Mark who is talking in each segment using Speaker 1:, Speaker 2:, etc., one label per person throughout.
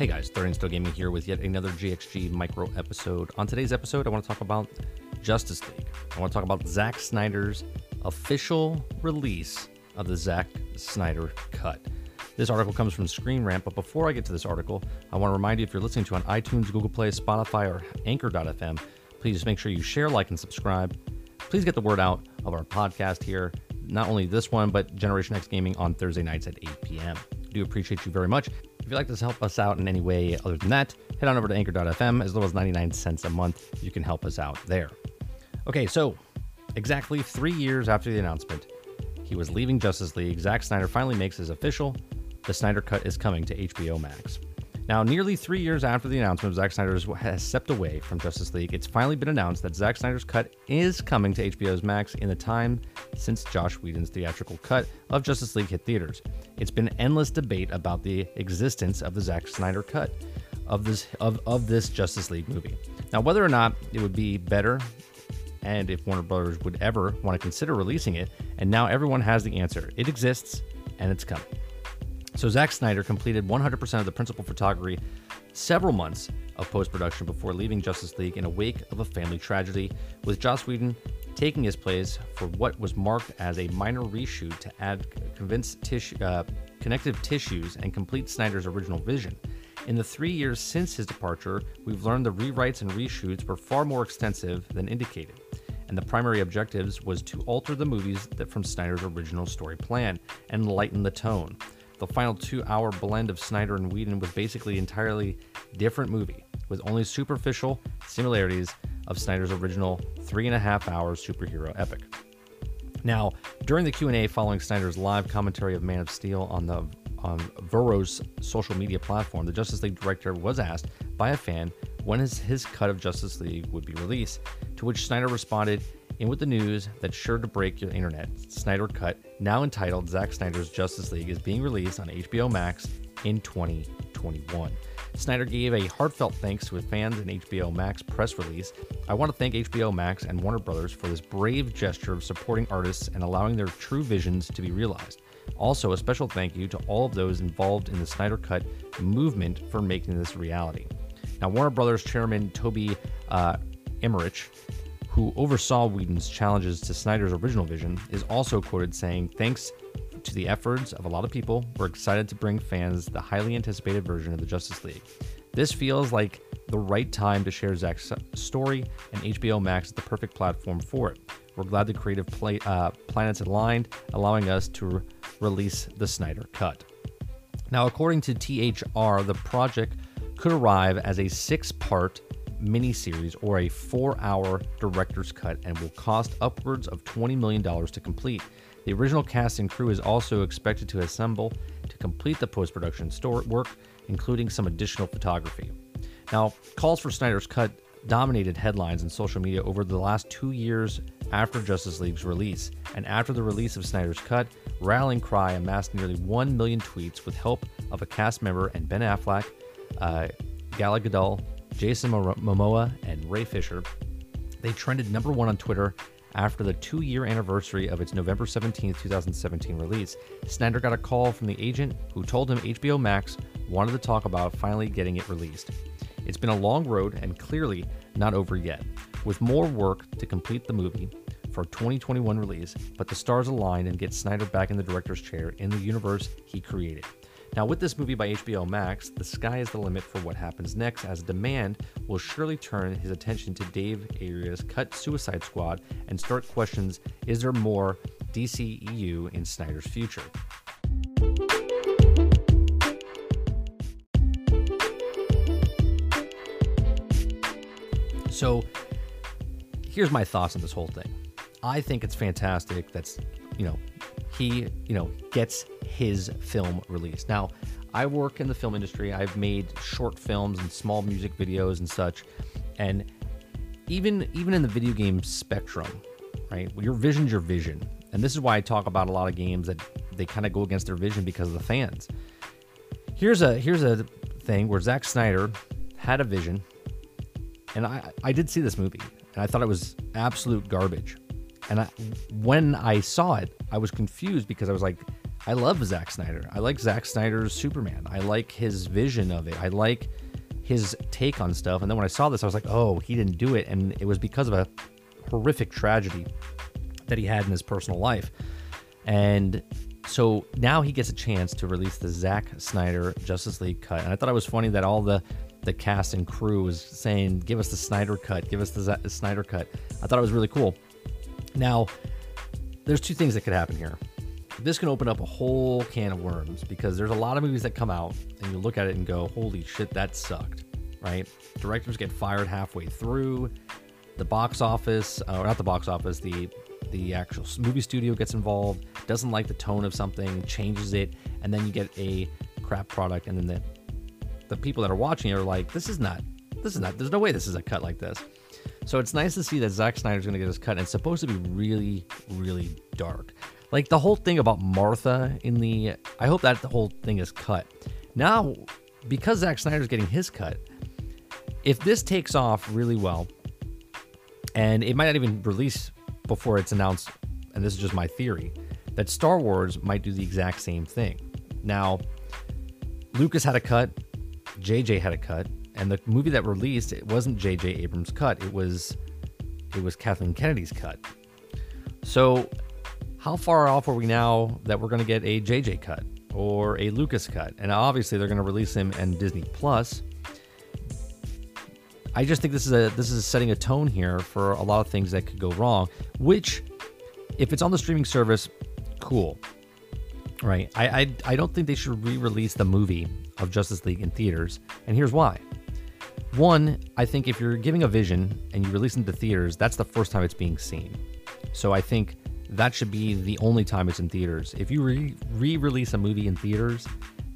Speaker 1: Hey guys, 30 Still Gaming here with yet another GXG micro episode. On today's episode, I want to talk about Justice League. I want to talk about Zack Snyder's official release of the Zack Snyder Cut. This article comes from Screen Rant, but before I get to this article, I want to remind you if you're listening to on iTunes, Google Play, Spotify, or Anchor.fm, please make sure you share, like, and subscribe. Please get the word out of our podcast here, not only this one, but Generation X Gaming on Thursday nights at 8 p.m. do appreciate you very much. If you'd like to help us out in any way other than that, head on over to anchor.fm. As low as 99 cents a month, you can help us out there. Okay, so exactly three years after the announcement, he was leaving Justice League. Zack Snyder finally makes his official. The Snyder Cut is coming to HBO Max. Now, nearly three years after the announcement, Zack Snyder has stepped away from Justice League. It's finally been announced that Zack Snyder's cut is coming to HBO's Max in the time since Josh Whedon's theatrical cut of Justice League hit theaters. It's been endless debate about the existence of the Zack Snyder cut of this of, of this Justice League movie. Now, whether or not it would be better and if Warner Brothers would ever want to consider releasing it, and now everyone has the answer. It exists and it's coming. So Zack Snyder completed 100% of the principal photography several months of post production before leaving Justice League in a wake of a family tragedy, with Joss Whedon taking his place for what was marked as a minor reshoot to add tissue, uh, connective tissues and complete Snyder's original vision. In the three years since his departure, we've learned the rewrites and reshoots were far more extensive than indicated and the primary objectives was to alter the movies that from Snyder's original story plan and lighten the tone. The final two hour blend of Snyder and Whedon was basically entirely different movie, with only superficial similarities of Snyder's original three and a half hour superhero epic. Now, during the Q&A following Snyder's live commentary of Man of Steel on the on Vero's social media platform, the Justice League director was asked by a fan when his, his cut of Justice League would be released, to which Snyder responded, in with the news that's sure to break your internet. Snyder Cut, now entitled Zack Snyder's Justice League, is being released on HBO Max in 2021. Snyder gave a heartfelt thanks to his fans in HBO Max press release. I want to thank HBO Max and Warner Brothers for this brave gesture of supporting artists and allowing their true visions to be realized. Also, a special thank you to all of those involved in the Snyder Cut movement for making this reality. Now, Warner Brothers chairman Toby uh, Emmerich who oversaw Whedon's challenges to Snyder's original vision, is also quoted saying, Thanks to the efforts of a lot of people, we're excited to bring fans the highly anticipated version of the Justice League. This feels like the right time to share Zack's story, and HBO Max is the perfect platform for it. We're glad the creative play, uh, planets aligned, allowing us to re- release the Snyder Cut. Now, according to THR, the project could arrive as a six part miniseries or a four hour director's cut and will cost upwards of $20 million to complete. The original cast and crew is also expected to assemble to complete the post production work, including some additional photography. Now, calls for Snyder's Cut dominated headlines and social media over the last two years after Justice League's release. And after the release of Snyder's Cut, Rallying Cry amassed nearly 1 million tweets with help of a cast member and Ben Affleck, uh, Gal Gadot, Jason Momoa, and Ray Fisher. They trended number one on Twitter after the two year anniversary of its November 17, 2017 release. Snyder got a call from the agent who told him HBO Max wanted to talk about finally getting it released. It's been a long road and clearly not over yet, with more work to complete the movie for 2021 release, but the stars aligned and get Snyder back in the director's chair in the universe he created. Now, with this movie by HBO Max, the sky is the limit for what happens next, as demand will surely turn his attention to Dave Ayer's cut Suicide Squad and start questions is there more DCEU in Snyder's future? So, here's my thoughts on this whole thing. I think it's fantastic that's, you know, he, you know, gets his film release. Now, I work in the film industry. I've made short films and small music videos and such. And even even in the video game spectrum, right? Your vision's your vision. And this is why I talk about a lot of games that they kind of go against their vision because of the fans. Here's a here's a thing where Zack Snyder had a vision, and I I did see this movie, and I thought it was absolute garbage. And I, when I saw it, I was confused because I was like, I love Zack Snyder. I like Zack Snyder's Superman. I like his vision of it. I like his take on stuff. And then when I saw this, I was like, oh, he didn't do it. And it was because of a horrific tragedy that he had in his personal life. And so now he gets a chance to release the Zack Snyder Justice League cut. And I thought it was funny that all the the cast and crew was saying, "Give us the Snyder cut, give us the, Z- Snyder cut." I thought it was really cool. Now, there's two things that could happen here. This can open up a whole can of worms because there's a lot of movies that come out and you look at it and go, "Holy shit, that sucked!" Right? Directors get fired halfway through. The box office, uh, or not the box office, the the actual movie studio gets involved, doesn't like the tone of something, changes it, and then you get a crap product, and then the the people that are watching are like, this is not, this is not, there's no way this is a cut like this. So it's nice to see that Zack Snyder's going to get his cut, and it's supposed to be really, really dark. Like the whole thing about Martha in the, I hope that the whole thing is cut. Now, because Zack Snyder's getting his cut, if this takes off really well, and it might not even release before it's announced, and this is just my theory, that Star Wars might do the exact same thing. Now, Lucas had a cut, JJ had a cut, and the movie that released it wasn't JJ Abrams' cut. It was it was Kathleen Kennedy's cut. So, how far off are we now that we're going to get a JJ cut or a Lucas cut? And obviously, they're going to release him in Disney Plus. I just think this is a this is setting a tone here for a lot of things that could go wrong. Which, if it's on the streaming service, cool, right? I I, I don't think they should re-release the movie of Justice League in theaters, and here's why. One, I think if you're giving a vision and you release it into theaters, that's the first time it's being seen. So I think that should be the only time it's in theaters. If you re release a movie in theaters,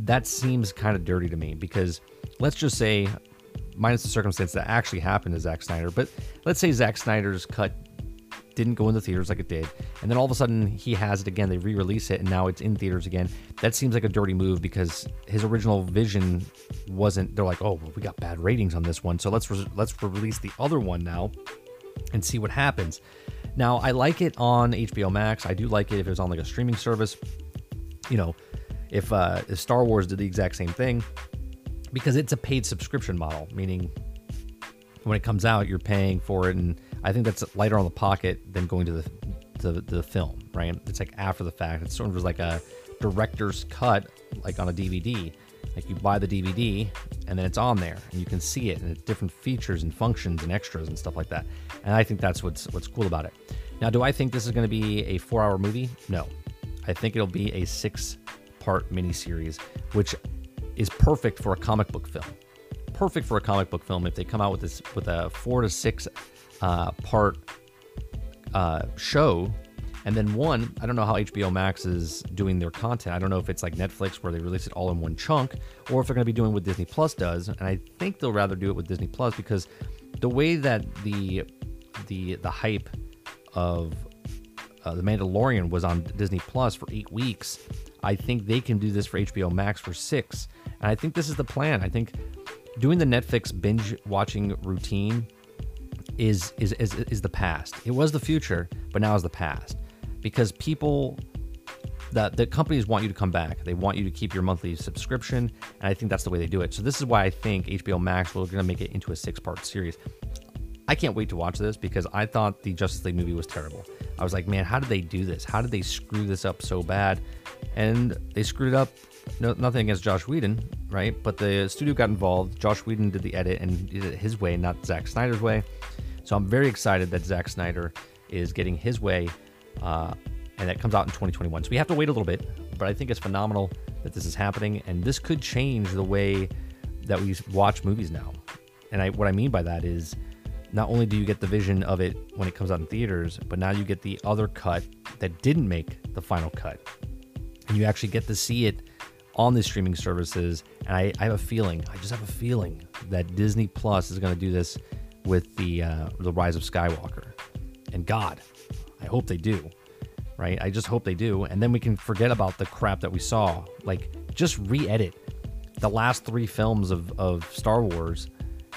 Speaker 1: that seems kind of dirty to me because let's just say, minus the circumstance that actually happened to Zack Snyder, but let's say Zack Snyder's cut didn't go into theaters like it did, and then all of a sudden he has it again. They re-release it, and now it's in theaters again. That seems like a dirty move because his original vision wasn't. They're like, oh, we got bad ratings on this one, so let's re- let's release the other one now and see what happens. Now, I like it on HBO Max. I do like it if it was on like a streaming service. You know, if, uh, if Star Wars did the exact same thing, because it's a paid subscription model, meaning when it comes out, you're paying for it, and I think that's lighter on the pocket than going to the the, the film, right? It's like after the fact. It's sort of like a director's cut, like on a DVD. Like you buy the DVD and then it's on there and you can see it and it's different features and functions and extras and stuff like that. And I think that's what's what's cool about it. Now, do I think this is going to be a four-hour movie? No, I think it'll be a six-part miniseries, which is perfect for a comic book film. Perfect for a comic book film if they come out with this with a four to six uh, part uh, show. And then one, I don't know how HBO Max is doing their content. I don't know if it's like Netflix where they release it all in one chunk, or if they're going to be doing what Disney Plus does. And I think they'll rather do it with Disney Plus because the way that the the the hype of uh, the Mandalorian was on Disney Plus for eight weeks, I think they can do this for HBO Max for six. And I think this is the plan. I think doing the Netflix binge watching routine is, is is is the past. It was the future, but now is the past because people that the companies want you to come back. They want you to keep your monthly subscription, and I think that's the way they do it. So this is why I think HBO Max will going to make it into a six part series. I can't wait to watch this because I thought the Justice League movie was terrible. I was like, man, how did they do this? How did they screw this up so bad? And they screwed up. No, nothing against Josh Whedon, right? But the studio got involved. Josh Whedon did the edit and did it his way, not Zack Snyder's way. So I'm very excited that Zack Snyder is getting his way, uh, and that comes out in 2021. So we have to wait a little bit, but I think it's phenomenal that this is happening, and this could change the way that we watch movies now. And I, what I mean by that is, not only do you get the vision of it when it comes out in theaters, but now you get the other cut that didn't make the final cut, and you actually get to see it on the streaming services. And I, I have a feeling, I just have a feeling that Disney Plus is going to do this with the uh, the Rise of Skywalker. And God, I hope they do. Right? I just hope they do. And then we can forget about the crap that we saw. Like, just re-edit the last three films of, of Star Wars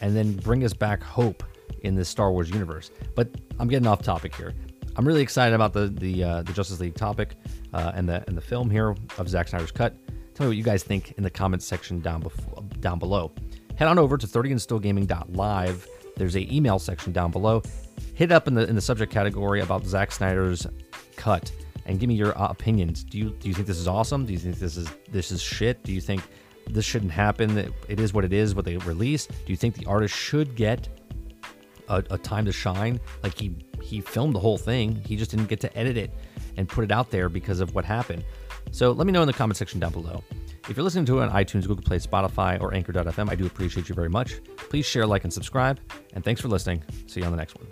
Speaker 1: and then bring us back hope in this Star Wars universe. But I'm getting off topic here. I'm really excited about the the uh, the Justice League topic. uh, and the and the film here of Zack Snyder's cut. Tell me what you guys think in the comments section down bef- down below. Head on over to 30andstillgaming.live. There's a email section down below. Hit up in the in the subject category about Zack Snyder's cut and give me your opinions. Do you do you think this is awesome? Do you think this is this is shit? Do you think this shouldn't happen? It is what it is. What they release. Do you think the artist should get a, a time to shine? Like he he filmed the whole thing. He just didn't get to edit it and put it out there because of what happened. So let me know in the comment section down below. If you're listening to it on iTunes, Google Play, Spotify, or Anchor.fm, I do appreciate you very much. Please share, like, and subscribe. And thanks for listening. See you on the next one.